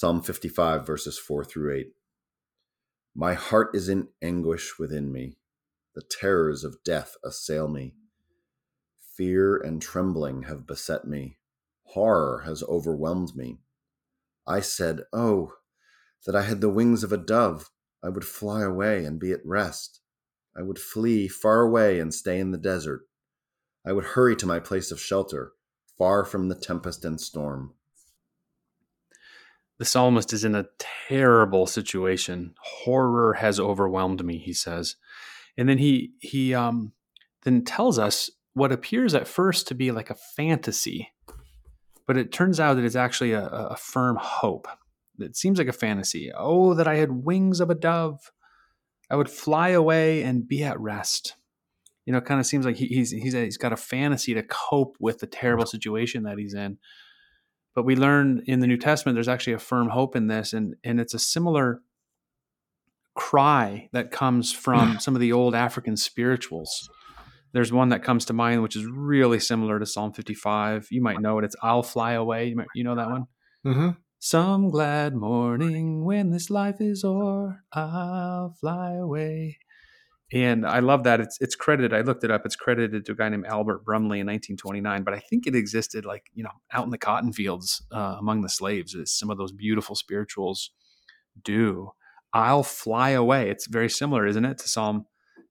Psalm 55, verses 4 through 8. My heart is in anguish within me. The terrors of death assail me. Fear and trembling have beset me. Horror has overwhelmed me. I said, Oh, that I had the wings of a dove. I would fly away and be at rest. I would flee far away and stay in the desert. I would hurry to my place of shelter, far from the tempest and storm. The psalmist is in a terrible situation. Horror has overwhelmed me, he says. And then he he um then tells us what appears at first to be like a fantasy, but it turns out that it's actually a, a firm hope. It seems like a fantasy. Oh, that I had wings of a dove. I would fly away and be at rest. You know, it kind of seems like he, he's he's he's got a fantasy to cope with the terrible situation that he's in. But we learn in the New Testament there's actually a firm hope in this, and and it's a similar cry that comes from some of the old African spirituals. There's one that comes to mind which is really similar to Psalm 55. You might know it. It's "I'll fly away." You, might, you know that one. Mm-hmm. Some glad morning when this life is o'er, I'll fly away. And I love that. It's it's credited. I looked it up. It's credited to a guy named Albert Brumley in 1929. But I think it existed like you know out in the cotton fields uh, among the slaves. As some of those beautiful spirituals do. I'll fly away. It's very similar, isn't it, to Psalm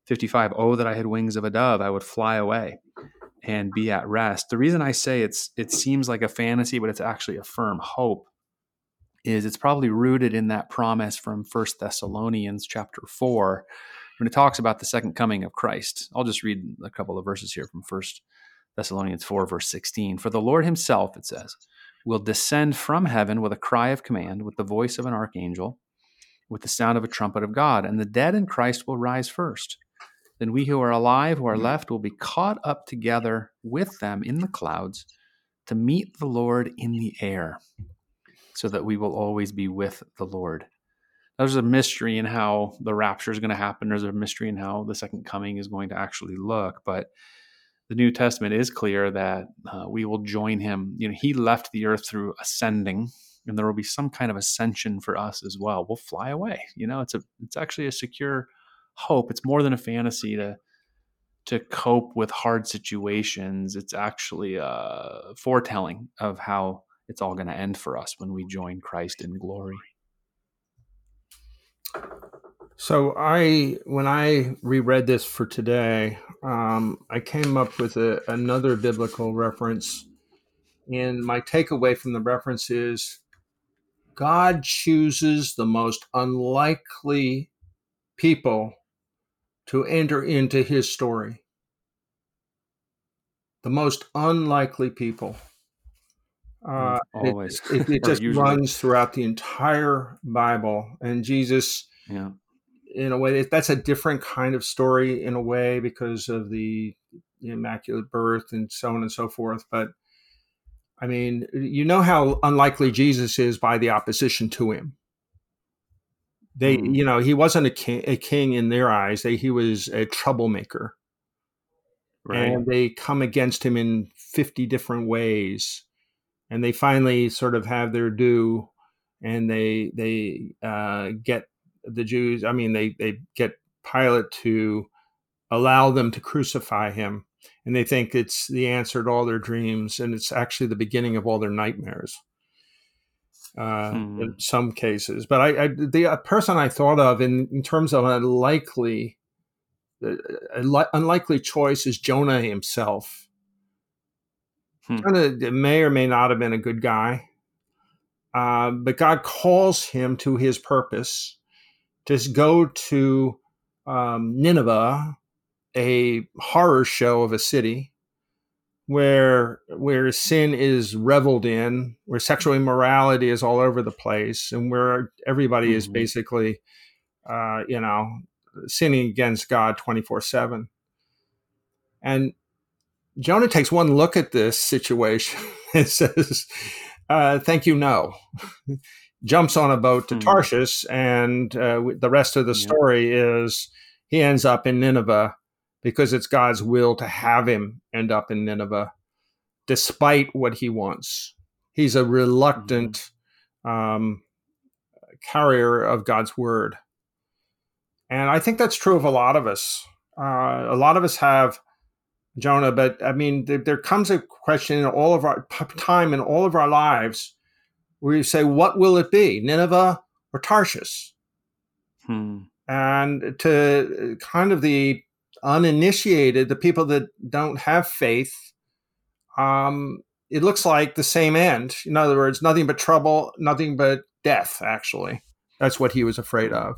55? Oh, that I had wings of a dove, I would fly away and be at rest. The reason I say it's it seems like a fantasy, but it's actually a firm hope is it's probably rooted in that promise from First Thessalonians chapter 4 when it talks about the second coming of Christ. I'll just read a couple of verses here from First Thessalonians 4 verse 16. For the Lord himself it says will descend from heaven with a cry of command with the voice of an archangel with the sound of a trumpet of God and the dead in Christ will rise first. Then we who are alive who are left will be caught up together with them in the clouds to meet the Lord in the air so that we will always be with the Lord. There's a mystery in how the rapture is going to happen. There's a mystery in how the second coming is going to actually look. But the New Testament is clear that uh, we will join him. You know, he left the earth through ascending, and there will be some kind of ascension for us as well. We'll fly away. You know, it's a it's actually a secure hope. It's more than a fantasy to to cope with hard situations. It's actually a foretelling of how it's all going to end for us when we join Christ in glory. So I, when I reread this for today, um, I came up with a, another biblical reference, and my takeaway from the reference is God chooses the most unlikely people to enter into His story. The most unlikely people. Uh, Always. It, it, it just usually. runs throughout the entire Bible. And Jesus, Yeah. In a way, that's a different kind of story in a way because of the Immaculate Birth and so on and so forth. But I mean, you know how unlikely Jesus is by the opposition to him. They, Hmm. you know, he wasn't a king, a king in their eyes. They, he was a troublemaker Right. and they come against him in 50 different ways and they finally sort of have their due and they they uh, get the jews i mean they they get pilate to allow them to crucify him and they think it's the answer to all their dreams and it's actually the beginning of all their nightmares uh, Hmm. in some cases but I, I the person i thought of in, in terms of a likely a li- unlikely choice is Jonah himself. Hmm. Jonah may or may not have been a good guy, uh, but God calls him to his purpose to go to um, Nineveh, a horror show of a city where where sin is reveled in, where sexual immorality is all over the place, and where everybody is Mhm. basically, uh, you know, sinning against God 24 7. And Jonah takes one look at this situation and says, uh, Thank you, no. Jumps on a boat to Hmm. Tarshish, and uh, the rest of the Yeah. story is he ends up in Nineveh because it's God's will to have him end up in Nineveh, despite what he wants. He's a reluctant um, carrier of God's word. And I think that's true of a lot of us. Uh, a lot of us have Jonah, but I mean, there, there comes a question in all of our time in all of our lives where you say, what will it be, Nineveh or Tarshish? Hmm. And to kind of the uninitiated, the people that don't have faith, um, it looks like the same end. In other words, nothing but trouble, nothing but death, actually. That's what he was afraid of.